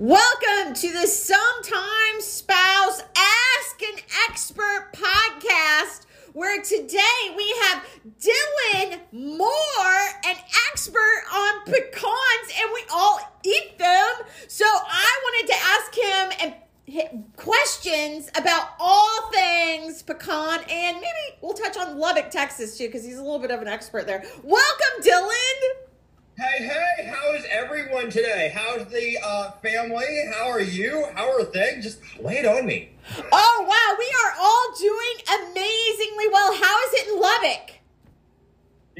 Welcome to the Sometimes Spouse Ask an Expert podcast, where today we have Dylan Moore, an expert on pecans, and we all eat them. So I wanted to ask him questions about all things pecan and maybe we'll touch on Lubbock, Texas too, because he's a little bit of an expert there. Welcome, Dylan. Hey, hey, how is everyone today? How's the uh, family? How are you? How are things? Just lay it on me. Oh, wow, we are all doing amazingly well. How is it in Lubbock?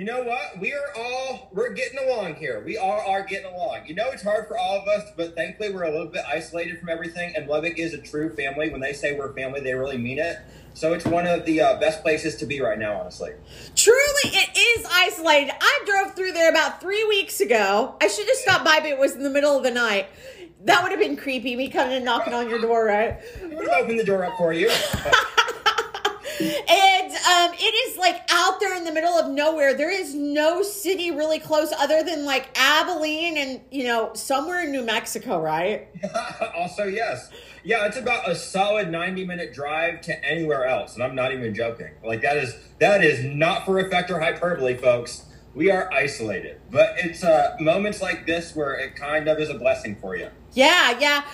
You know what? We are all we're getting along here. We all are getting along. You know, it's hard for all of us, but thankfully we're a little bit isolated from everything. And Lubbock is a true family. When they say we're family, they really mean it. So it's one of the uh, best places to be right now, honestly. Truly, it is isolated. I drove through there about three weeks ago. I should have stopped by, but it was in the middle of the night. That would have been creepy, me coming and knocking on your door, right? I would have opened the door up for you. and um, it is like out there in the middle of nowhere. There is no city really close other than like Abilene and, you know, somewhere in New Mexico, right? also, yes. Yeah, it's about a solid 90 minute drive to anywhere else. And I'm not even joking. Like, that is that is not for effect or hyperbole, folks. We are isolated. But it's uh, moments like this where it kind of is a blessing for you. Yeah, yeah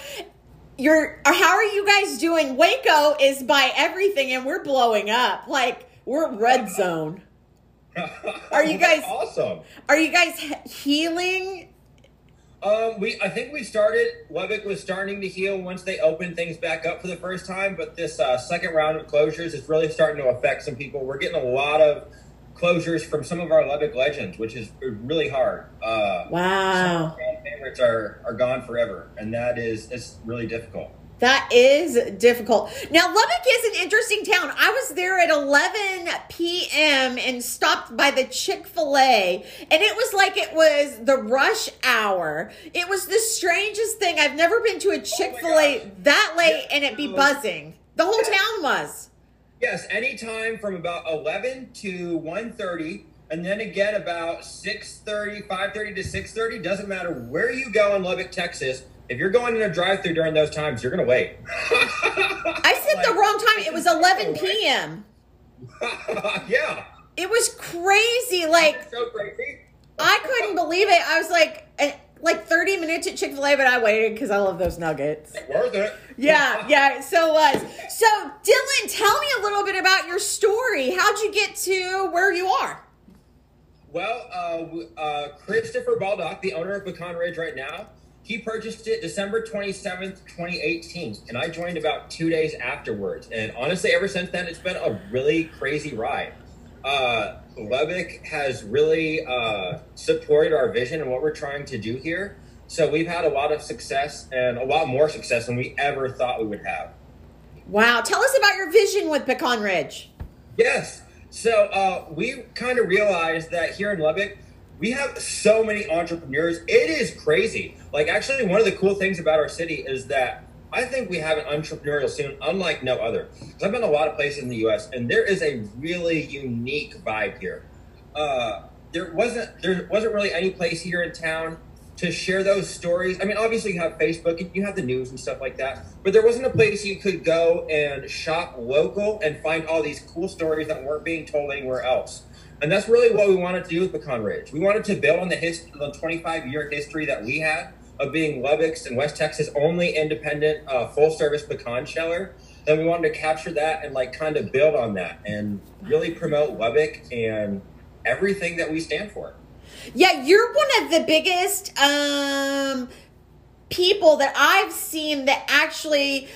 you're how are you guys doing? Waco is by everything and we're blowing up. Like we're red zone. Are you guys awesome? Are you guys healing? Um, we I think we started. Lubbock was starting to heal once they opened things back up for the first time, but this uh, second round of closures is really starting to affect some people. We're getting a lot of closures from some of our Lubbock legends, which is really hard. Uh, wow. favorites are, are gone forever, and that is it's really difficult. That is difficult. Now, Lubbock is an interesting town. I was there at 11 p.m. and stopped by the Chick fil A, and it was like it was the rush hour. It was the strangest thing. I've never been to a Chick fil A oh that late and it be buzzing. The whole town was. Yes, anytime from about 11 to 1.30, and then again about 6.30, 5.30 to 6.30. Doesn't matter where you go in Lubbock, Texas. If you're going in a drive-through during those times, you're going to wait. I said like, the wrong time. It was 11 p.m. yeah. It was crazy. Like, so crazy. I couldn't believe it. I was like, like 30 minutes at Chick fil A, but I waited because I love those nuggets. Worth it. Yeah, yeah, it so was. So, Dylan, tell me a little bit about your story. How'd you get to where you are? Well, uh, uh, Christopher Baldock, the owner of Pecan Ridge right now, he purchased it December 27th, 2018, and I joined about two days afterwards. And honestly, ever since then, it's been a really crazy ride. Uh, Lubbock has really uh, supported our vision and what we're trying to do here. So we've had a lot of success and a lot more success than we ever thought we would have. Wow. Tell us about your vision with Pecan Ridge. Yes. So uh, we kind of realized that here in Lubbock, we have so many entrepreneurs. It is crazy. Like, actually, one of the cool things about our city is that I think we have an entrepreneurial scene unlike no other. Because I've been a lot of places in the U.S. and there is a really unique vibe here. Uh, there wasn't there wasn't really any place here in town to share those stories. I mean, obviously you have Facebook and you have the news and stuff like that, but there wasn't a place you could go and shop local and find all these cool stories that weren't being told anywhere else. And that's really what we wanted to do with Pecan Ridge. We wanted to build on the history, the 25 year history that we had of being Lubbock's and West Texas only independent uh, full service pecan sheller. Then we wanted to capture that and like kind of build on that and really promote Lubbock and everything that we stand for. Yeah, you're one of the biggest um, people that I've seen that actually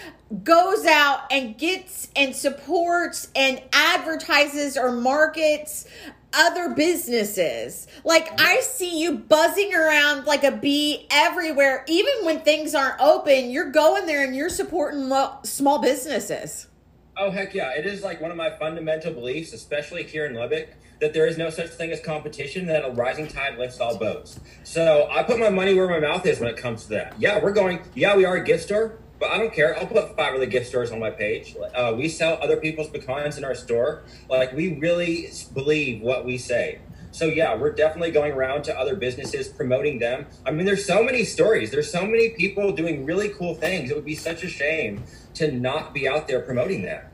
goes out and gets and supports and advertises or markets other businesses. Like I see you buzzing around like a bee everywhere. Even when things aren't open, you're going there and you're supporting lo- small businesses. Oh heck yeah! It is like one of my fundamental beliefs, especially here in Lubbock, that there is no such thing as competition. That a rising tide lifts all boats. So I put my money where my mouth is when it comes to that. Yeah, we're going. Yeah, we are a gift store. But I don't care. I'll put five of the gift stores on my page. Uh, we sell other people's pecans in our store. Like we really believe what we say. So yeah, we're definitely going around to other businesses promoting them. I mean, there's so many stories. There's so many people doing really cool things. It would be such a shame to not be out there promoting that.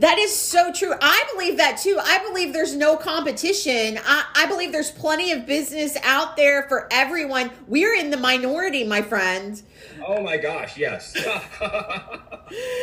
That is so true. I believe that too. I believe there's no competition. I, I, believe there's plenty of business out there for everyone. We're in the minority, my friend. Oh my gosh, yes.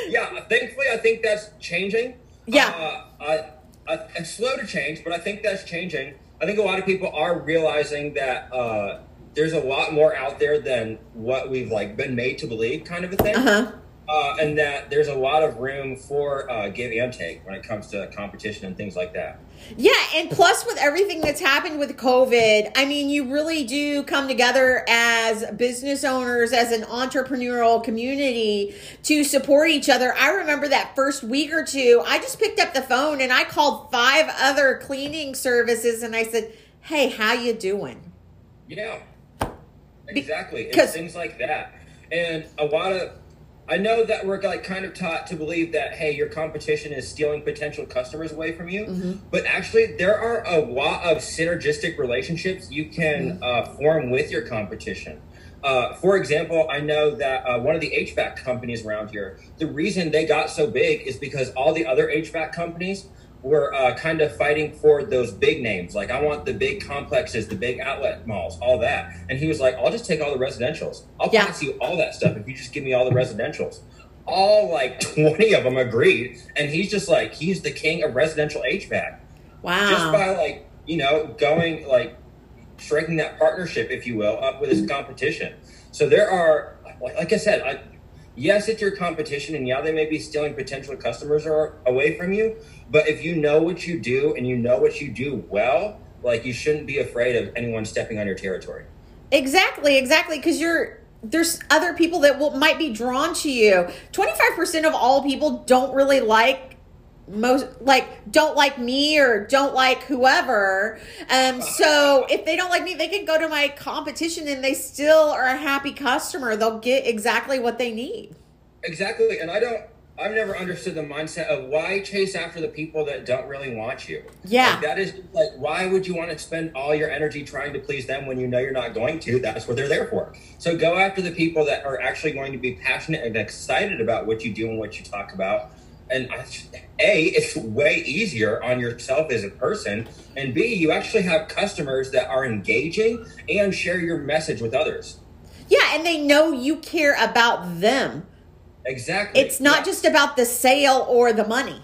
yeah, thankfully, I think that's changing. Yeah. Uh, I, I, it's slow to change, but I think that's changing. I think a lot of people are realizing that uh, there's a lot more out there than what we've like been made to believe, kind of a thing. Uh-huh uh, and that there's a lot of room for uh, give and take when it comes to competition and things like that. Yeah, and plus with everything that's happened with COVID, I mean, you really do come together as business owners, as an entrepreneurial community to support each other. I remember that first week or two, I just picked up the phone and I called five other cleaning services and I said, "Hey, how you doing?" Yeah, exactly. Because things like that, and a lot of I know that we're like kind of taught to believe that hey, your competition is stealing potential customers away from you, mm-hmm. but actually there are a lot of synergistic relationships you can mm-hmm. uh, form with your competition. Uh, for example, I know that uh, one of the HVAC companies around here, the reason they got so big is because all the other HVAC companies were uh, kind of fighting for those big names. Like, I want the big complexes, the big outlet malls, all that. And he was like, I'll just take all the residentials. I'll yeah. pass you all that stuff if you just give me all the residentials. All like 20 of them agreed. And he's just like, he's the king of residential HVAC. Wow. Just by like, you know, going like striking that partnership, if you will, up with his competition. So there are, like I said, I, yes, it's your competition, and yeah, they may be stealing potential customers away from you. But if you know what you do and you know what you do well, like you shouldn't be afraid of anyone stepping on your territory. Exactly, exactly, because you're there's other people that will might be drawn to you. Twenty five percent of all people don't really like most like don't like me or don't like whoever. Um so if they don't like me they can go to my competition and they still are a happy customer. They'll get exactly what they need. Exactly. And i don't i've never understood the mindset of why chase after the people that don't really want you. Yeah. Like that is like why would you want to spend all your energy trying to please them when you know you're not going to? That's what they're there for. So go after the people that are actually going to be passionate and excited about what you do and what you talk about and a it's way easier on yourself as a person and b you actually have customers that are engaging and share your message with others. Yeah and they know you care about them. Exactly. It's not just about the sale or the money.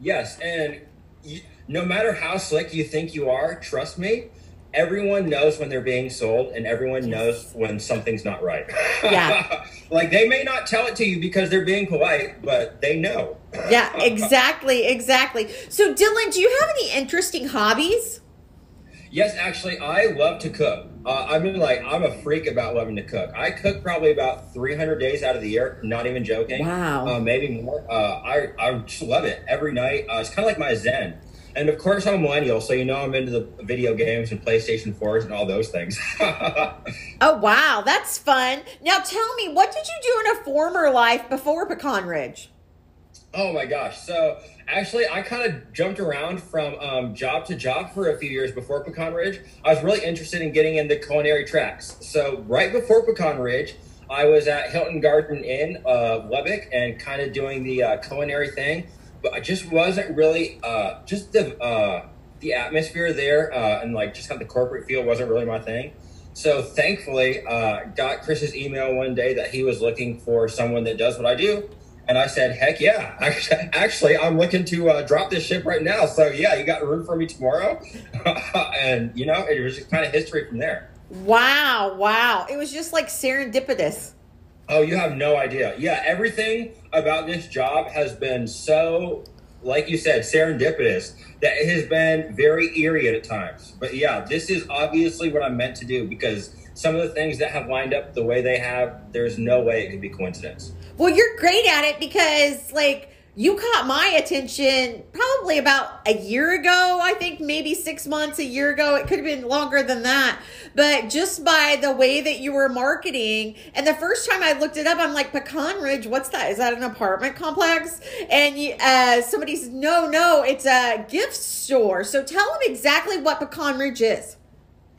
Yes and you, no matter how slick you think you are trust me everyone knows when they're being sold and everyone knows when something's not right. Yeah. like they may not tell it to you because they're being polite, but they know. yeah, exactly, exactly. So Dylan, do you have any interesting hobbies? Yes, actually, I love to cook. Uh, I mean, like, I'm a freak about loving to cook. I cook probably about 300 days out of the year, not even joking. Wow. Uh, maybe more. Uh, I, I just love it every night. Uh, it's kind of like my zen. And of course, I'm a millennial, so you know I'm into the video games and PlayStation 4s and all those things. oh, wow. That's fun. Now, tell me, what did you do in a former life before Pecan Ridge? Oh, my gosh. So, actually, I kind of jumped around from um, job to job for a few years before Pecan Ridge. I was really interested in getting into culinary tracks. So, right before Pecan Ridge, I was at Hilton Garden Inn, uh, Lubbock, and kind of doing the uh, culinary thing but I just wasn't really uh, just the uh, the atmosphere there uh, and like just kind of the corporate feel wasn't really my thing. So thankfully, uh, got Chris's email one day that he was looking for someone that does what I do. And I said, heck yeah. Actually, I'm looking to uh, drop this ship right now. So, yeah, you got room for me tomorrow. and, you know, it was just kind of history from there. Wow. Wow. It was just like serendipitous. Oh, you have no idea. Yeah, everything about this job has been so, like you said, serendipitous that it has been very eerie at times. But yeah, this is obviously what I'm meant to do because some of the things that have lined up the way they have, there's no way it could be coincidence. Well, you're great at it because, like, you caught my attention probably about a year ago. I think maybe six months, a year ago. It could have been longer than that. But just by the way that you were marketing, and the first time I looked it up, I'm like, Pecan Ridge, what's that? Is that an apartment complex? And uh, somebody says, no, no, it's a gift store. So tell them exactly what Pecan Ridge is.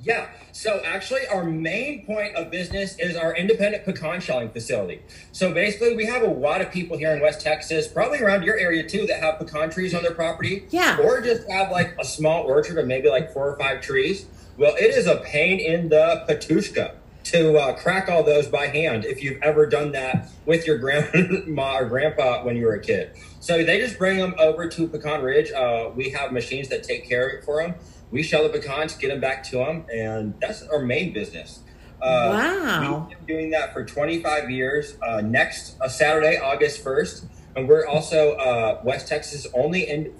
Yeah. So actually, our main point of business is our independent pecan shelling facility. So basically, we have a lot of people here in West Texas, probably around your area too, that have pecan trees on their property. Yeah. Or just have like a small orchard of maybe like four or five trees. Well, it is a pain in the patushka to uh, crack all those by hand if you've ever done that with your grandma or grandpa when you were a kid. So they just bring them over to Pecan Ridge. Uh, we have machines that take care of it for them we shell the pecans, get them back to them, and that's our main business. Uh, wow. We've been doing that for 25 years. Uh, next uh, Saturday, August 1st, and we're also uh, West Texas' only in,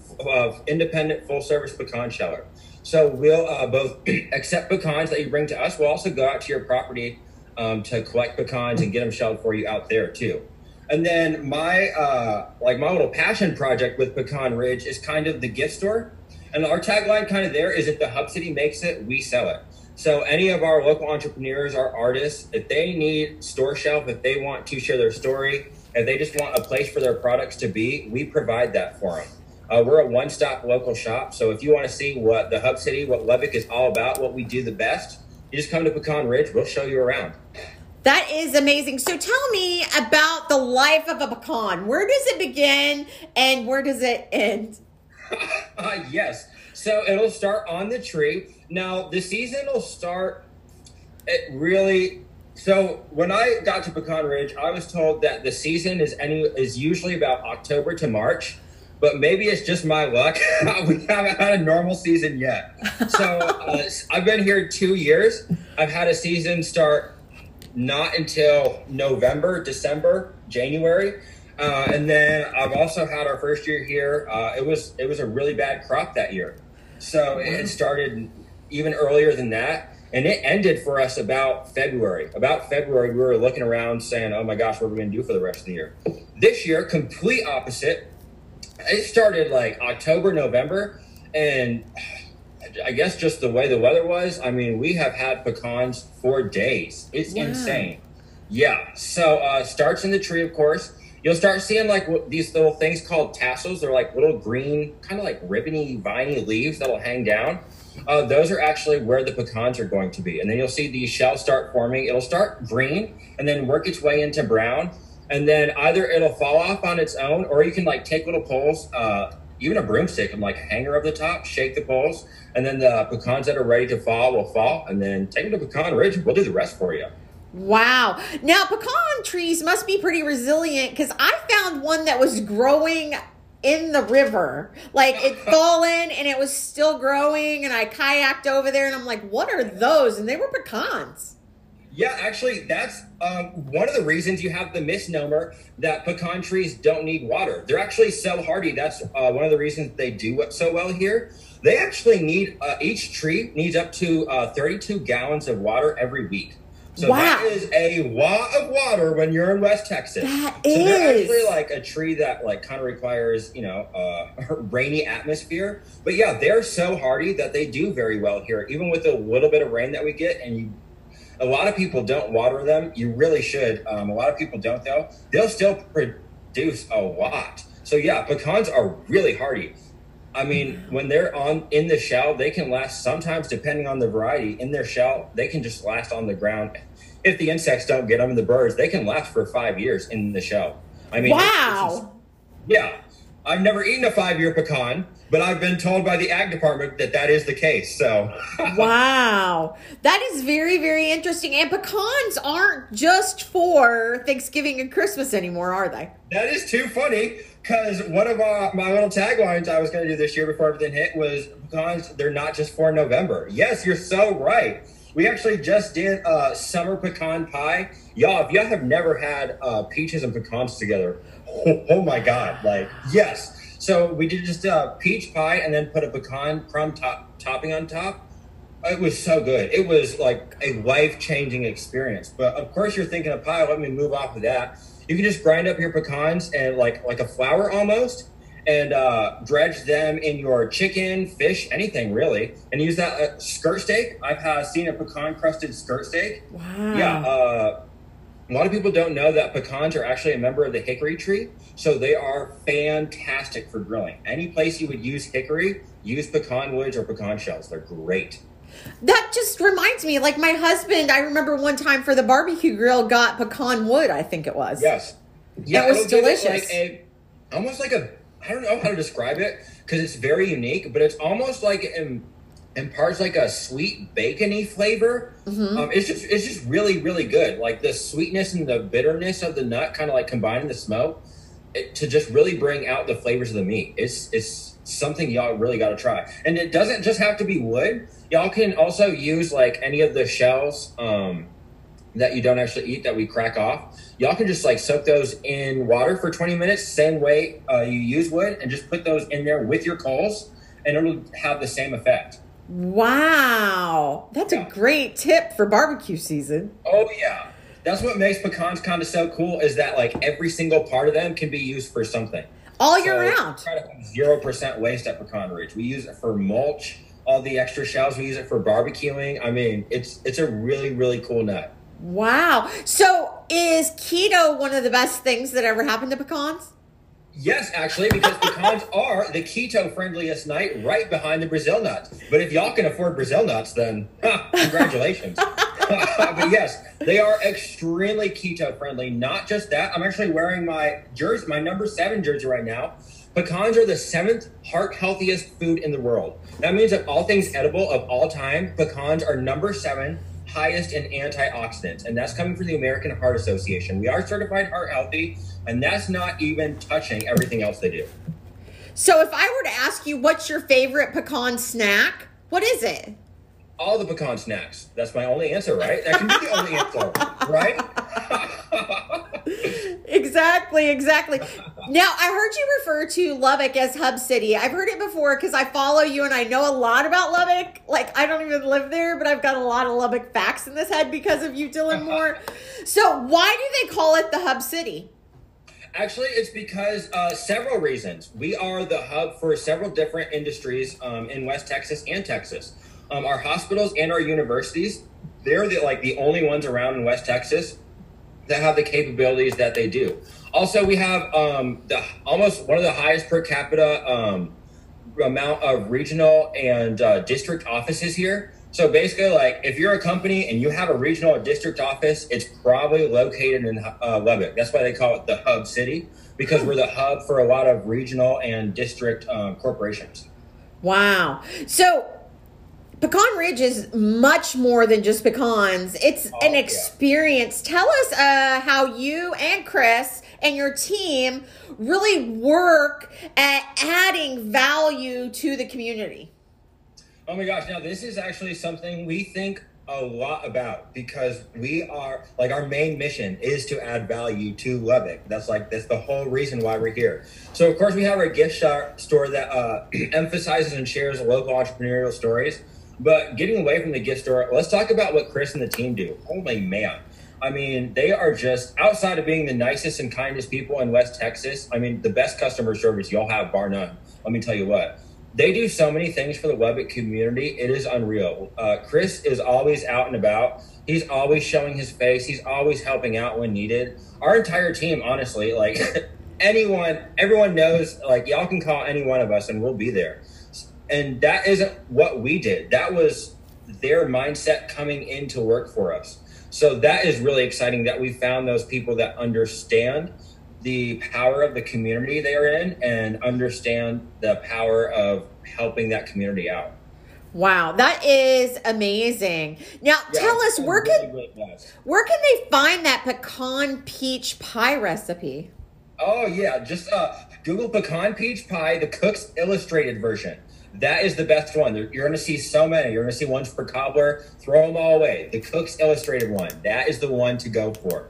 independent full service pecan sheller. So we'll uh, both accept pecans that you bring to us. We'll also go out to your property um, to collect pecans and get them shelled for you out there too. And then my uh, like my little passion project with Pecan Ridge is kind of the gift store. And our tagline kind of there is if the Hub City makes it, we sell it. So any of our local entrepreneurs, our artists, if they need store shelf, if they want to share their story, if they just want a place for their products to be, we provide that for them. Uh, we're a one-stop local shop. So if you want to see what the Hub City, what Lubbock is all about, what we do the best, you just come to Pecan Ridge. We'll show you around. That is amazing. So tell me about the life of a pecan. Where does it begin and where does it end? Uh, yes. So it'll start on the tree. Now the season will start. It really. So when I got to Pecan Ridge, I was told that the season is any is usually about October to March, but maybe it's just my luck. we haven't had a normal season yet. So uh, I've been here two years. I've had a season start not until November, December, January. Uh, and then I've also had our first year here. Uh, it was it was a really bad crop that year, so it started even earlier than that, and it ended for us about February. About February, we were looking around saying, "Oh my gosh, what are we going to do for the rest of the year?" This year, complete opposite. It started like October, November, and I guess just the way the weather was. I mean, we have had pecans for days. It's insane. Yeah. So uh, starts in the tree, of course you'll start seeing like these little things called tassels. They're like little green, kind of like ribbony, viney leaves that'll hang down. Uh, those are actually where the pecans are going to be. And then you'll see these shells start forming. It'll start green and then work its way into brown. And then either it'll fall off on its own, or you can like take little poles, uh, even a broomstick and like a hanger of the top, shake the poles, and then the pecans that are ready to fall will fall. And then take them to Pecan Ridge. We'll do the rest for you. Wow. Now, pecan trees must be pretty resilient because I found one that was growing in the river. Like it fallen and it was still growing, and I kayaked over there and I'm like, what are those? And they were pecans. Yeah, actually, that's um, one of the reasons you have the misnomer that pecan trees don't need water. They're actually so hardy. That's uh, one of the reasons they do so well here. They actually need, uh, each tree needs up to uh, 32 gallons of water every week. So wow. that is a lot of water when you're in West Texas. That so is. they're actually like a tree that like kind of requires, you know, uh, rainy atmosphere. But yeah, they're so hardy that they do very well here, even with a little bit of rain that we get. And you, a lot of people don't water them. You really should. Um, a lot of people don't though. They'll still produce a lot. So yeah, pecans are really hardy. I mean, when they're on in the shell, they can last sometimes, depending on the variety, in their shell, they can just last on the ground if the insects don't get them the birds, they can last for five years in the shell. I mean, wow. It's, it's yeah. I've never eaten a five year pecan, but I've been told by the ag department that that is the case. So, wow, that is very, very interesting. And pecans aren't just for Thanksgiving and Christmas anymore, are they? That is too funny because one of uh, my little taglines I was going to do this year before everything hit was pecans, they're not just for November. Yes, you're so right. We actually just did a summer pecan pie. Y'all, if y'all have never had uh, peaches and pecans together, oh, oh, my God, like, yes. So we did just a peach pie and then put a pecan crumb top, topping on top. It was so good. It was like a life changing experience. But of course, you're thinking of pie. Let me move off of that. You can just grind up your pecans and like like a flour almost, and uh, dredge them in your chicken, fish, anything really, and use that uh, skirt steak. I've uh, seen a pecan crusted skirt steak. Wow. Yeah. Uh, a lot of people don't know that pecans are actually a member of the hickory tree, so they are fantastic for grilling. Any place you would use hickory, use pecan woods or pecan shells. They're great. That just reminds me, like my husband, I remember one time for the barbecue grill got pecan wood, I think it was. Yes. Yeah, That was it'll it delicious. Like a, almost like a, I don't know how to describe it because it's very unique, but it's almost like it im- imparts like a sweet bacony flavor. Mm-hmm. Um, it's just, it's just really, really good. Like the sweetness and the bitterness of the nut, kind of like combining the smoke it, to just really bring out the flavors of the meat. It's, it's something y'all really got to try, and it doesn't just have to be wood. Y'all can also use like any of the shells. Um, that you don't actually eat that we crack off. Y'all can just like soak those in water for 20 minutes, same way uh, you use wood, and just put those in there with your coals, and it'll have the same effect. Wow. That's a great tip for barbecue season. Oh yeah, that's what makes pecans kind of so cool is that like every single part of them can be used for something. All year So, round. To have zero percent waste at Pecan Ridge. We use it for mulch. All the extra shells we use it for barbecuing. I mean, it's it's a really really cool nut. Wow. So is keto one of the best things that ever happened to pecans? Yes, actually, because pecans are the keto friendliest nut right behind the Brazil nuts. But if y'all can afford Brazil nuts, then ha, congratulations. but yes, they are extremely keto friendly. Not just that, I'm actually wearing my jersey, my number seven jersey right now. Pecans are the seventh heart healthiest food in the world. That means that all things edible of all time, pecans are number seven highest in antioxidants, and that's coming from the American Heart Association. We are certified heart healthy, and that's not even touching everything else they do. So if I were to ask you what's your favorite pecan snack, what is it? All the pecan snacks. That's my only answer, right? That can be the only answer, right? Exactly, exactly. Now, I heard you refer to Lubbock as Hub City. I've heard it before because I follow you and I know a lot about Lubbock. Like, I don't even live there, but I've got a lot of Lubbock facts in this head because of you, Dylan Moore. so, why do they call it the Hub City? Actually, it's because uh, several reasons. We are the hub for several different industries um, in West Texas and Texas. Um, our hospitals and our universities, they're the, like the only ones around in West Texas that have the capabilities that they do. Also, we have um, the almost one of the highest per capita um, amount of regional and uh, district offices here. So basically, like if you're a company and you have a regional or district office, it's probably located in uh, Lubbock. That's why they call it the hub city because we're the hub for a lot of regional and district um, corporations. Wow. So, Pecan Ridge is much more than just pecans. It's Oh, an yeah. experience. Tell us uh, how you and Chris and your team really work at adding value to the community. Oh my gosh! Now this is actually something we think a lot about because we are like our main mission is to add value to Lubbock. That's like that's the whole reason why we're here. So of course we have our gift shop store that uh, emphasizes and shares local entrepreneurial stories. But getting away from the gift store, let's talk about what Chris and the team do. Holy man! I mean, they are just outside of being the nicest and kindest people in West Texas. I mean, the best customer service you'll have, bar none. Let me tell you what they do so many things for the Lubbock community. It is unreal. Uh, Chris is always out and about. He's always showing his face. He's always helping out when needed. Our entire team, honestly, like anyone, everyone knows, like y'all can call any one of us and we'll be there. And that isn't what we did. That was their mindset coming in to work for us. So that is really exciting that we found those people that understand the power of the community they are in and understand the power of helping that community out. Wow, that is amazing. Now, Yeah, tell us where really, can really blessed. where can they find that pecan peach pie recipe? Oh yeah, just uh, Google pecan peach pie, the Cook's Illustrated version. That is the best one. You're going to see so many. You're going to see ones for cobbler. Throw them all away. The Cook's Illustrated one. That is the one to go for.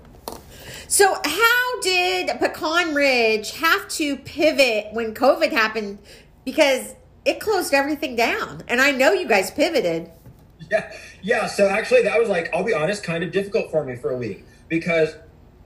So, how did Pecan Ridge have to pivot when COVID happened? Because it closed everything down. And I know you guys pivoted. Yeah, yeah. So actually, that was like, I'll be honest, kind of difficult for me for a week because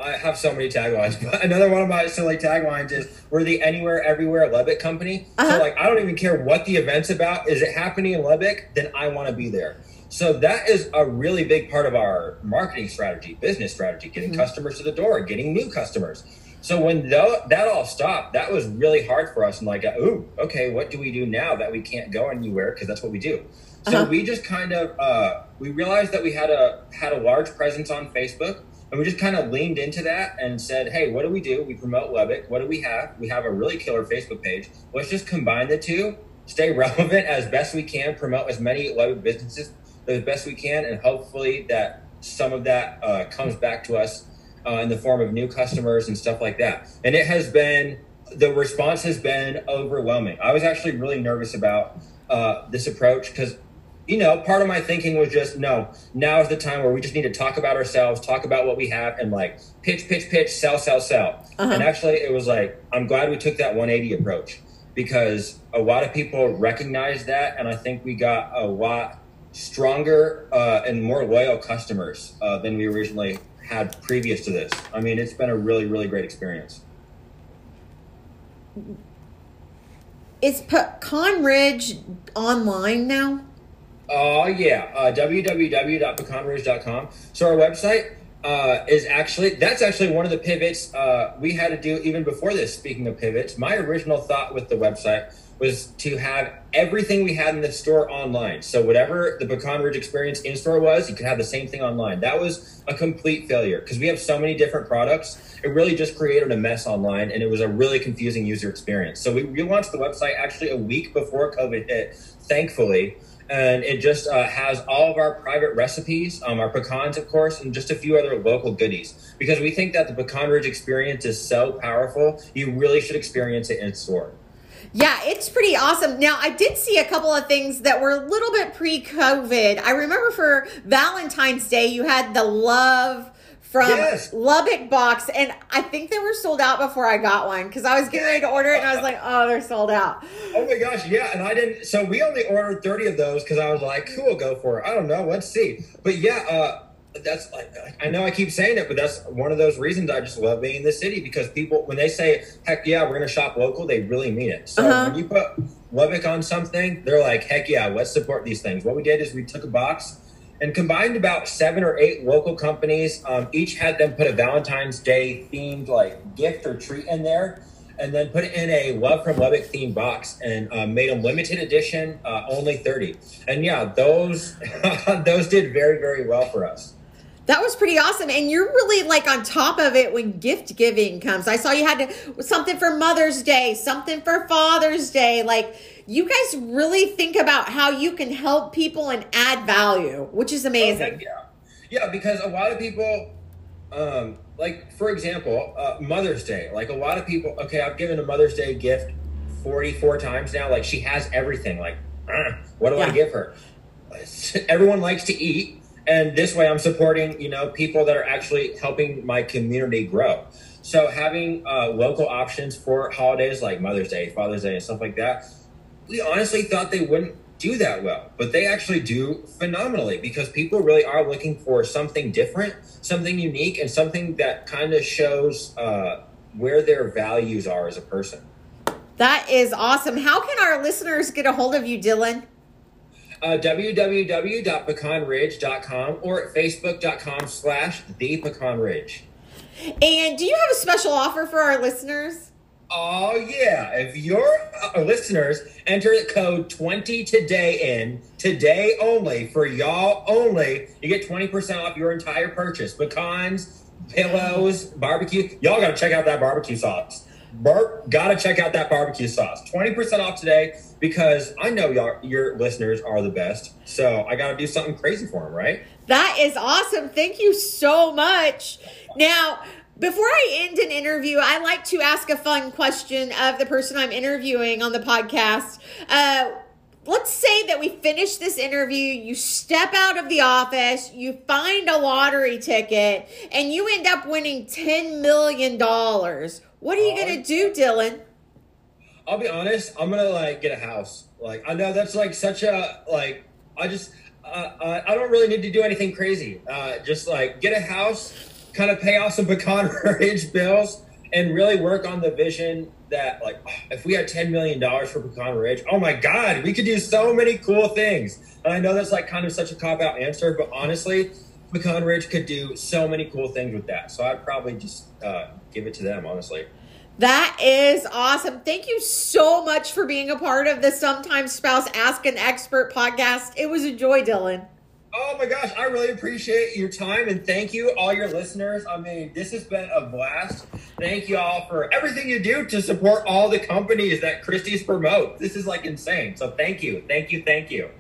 I have so many taglines, but another one of my silly taglines is "We're the anywhere, everywhere Lubbock company." Uh-huh. So, like, I don't even care what the event's about. Is it happening in Lubbock? Then I want to be there. So that is a really big part of our marketing strategy, business strategy, getting mm-hmm. customers to the door, getting new customers. So when th- that all stopped, that was really hard for us. And like, ooh, okay, what do we do now that we can't go anywhere because that's what we do. So uh-huh. we just kind of uh, we realized that we had a had a large presence on Facebook and we just kind of leaned into that and said, hey, what do we do? We promote Lubbock. What do we have? We have a really killer Facebook page. Let's just combine the two, stay relevant as best we can, promote as many Lubbock businesses as best we can, and hopefully that some of that uh, comes back to us uh, in the form of new customers and stuff like that. And it has been, the response has been overwhelming. I was actually really nervous about uh, this approach because you know, part of my thinking was just no, now is the time where we just need to talk about ourselves, talk about what we have, and like pitch, pitch, pitch, sell, sell, sell. Uh-huh. And actually, it was like, I'm glad we took that 180 approach because a lot of people recognize that. And I think we got a lot stronger uh, and more loyal customers uh, than we originally had previous to this. I mean, it's been a really, really great experience. Is Pecan Ridge online now? Oh, uh, yeah. Uh. So our website uh, is actually, that's actually one of the pivots uh, we had to do even before this. Speaking of pivots, my original thought with the website was to have everything we had in the store online. So whatever the Pecan Ridge experience in store was, you could have the same thing online. That was a complete failure because we have so many different products. It really just created a mess online and it was a really confusing user experience. So we relaunched the website actually a week before COVID hit, thankfully and it just uh, has all of our private recipes, um, our pecans, of course, and just a few other local goodies. Because we think that the Pecan Ridge experience is so powerful, you really should experience it in store. Yeah, it's pretty awesome. Now, I did see a couple of things that were a little bit pre COVID. I remember for Valentine's Day, you had the love from yes. Lubbock box, and I think they were sold out before I got one because I was getting ready to order it, and I was like, "Oh, they're sold out." Oh my gosh, yeah, and I didn't. So we only ordered thirty of those because I was like, "Cool, go for it." I don't know, let's see. But yeah, uh, that's like I know I keep saying it, but that's one of those reasons I just love being in the city because people when they say "Heck yeah, we're gonna shop local," they really mean it. So uh-huh. when you put Lubbock on something, they're like, "Heck yeah, let's support these things." What we did is we took a box and combined about seven or eight local companies. Um, each had them put a Valentine's Day themed like gift or treat in there, and then put it in a Love from Lubbock themed box and uh, made them limited edition, uh, only thirty. And yeah, those those did very very well for us. That was pretty awesome. And you're really like on top of it when gift giving comes. I saw you had to, something for Mother's Day, something for Father's Day. Like you guys really think about how you can help people and add value, which is amazing. Okay, yeah. Yeah, because a lot of people, um, like for example, uh, Mother's Day. Like a lot of people, okay, I've given a Mother's Day gift 44 times now. Like she has everything. Like, uh, what do yeah. I give her? Everyone likes to eat. And this way I'm supporting, you know, people that are actually helping my community grow. So having uh, local options for holidays like Mother's Day, Father's Day, and stuff like that we honestly thought they wouldn't do that well, but they actually do phenomenally because people really are looking for something different, something unique, and something that kind of shows uh, where their values are as a person. That is awesome. How can our listeners get a hold of you, Dylan? Uh, www.pecanridge.com or at facebook.com slash the pecan ridge. And do you have a special offer for our listeners? Oh yeah! If your uh, listeners enter the code twenty today in today only for y'all only, you get twenty percent off your entire purchase. Pecans, pillows, barbecue. Y'all gotta check out that barbecue sauce. Bart, gotta check out that barbecue sauce. Twenty percent off today because I know y'all, your listeners are the best. So I gotta do something crazy for them, right? That is awesome. Thank you so much. Now before I end an interview, I like to ask a fun question of the person I'm interviewing on the podcast. Uh, let's say that we finish this interview, you step out of the office, you find a lottery ticket, and you end up winning $10 million. What are you going to do, Dylan? I'll be honest, I'm going to like get a house. Like, I know that's like such a, like, I just, uh, I don't really need to do anything crazy. Uh, just like get a house kind of pay off some pecan ridge bills and really work on the vision that like if we had $10 million for pecan ridge oh my god we could do so many cool things and i know that's like kind of such a cop-out answer but honestly pecan ridge could do so many cool things with that so i'd probably just uh, give it to them honestly that is awesome. Thank you so much for being a part of the Sometimes Spouse Ask an Expert podcast. It was a joy, Dylan. Oh my gosh, I really appreciate your time and thank you, all your listeners. I mean, this has been a blast. Thank you all for everything you do to support all the companies that Christie's promote. This is like insane. So thank you, thank you, thank you.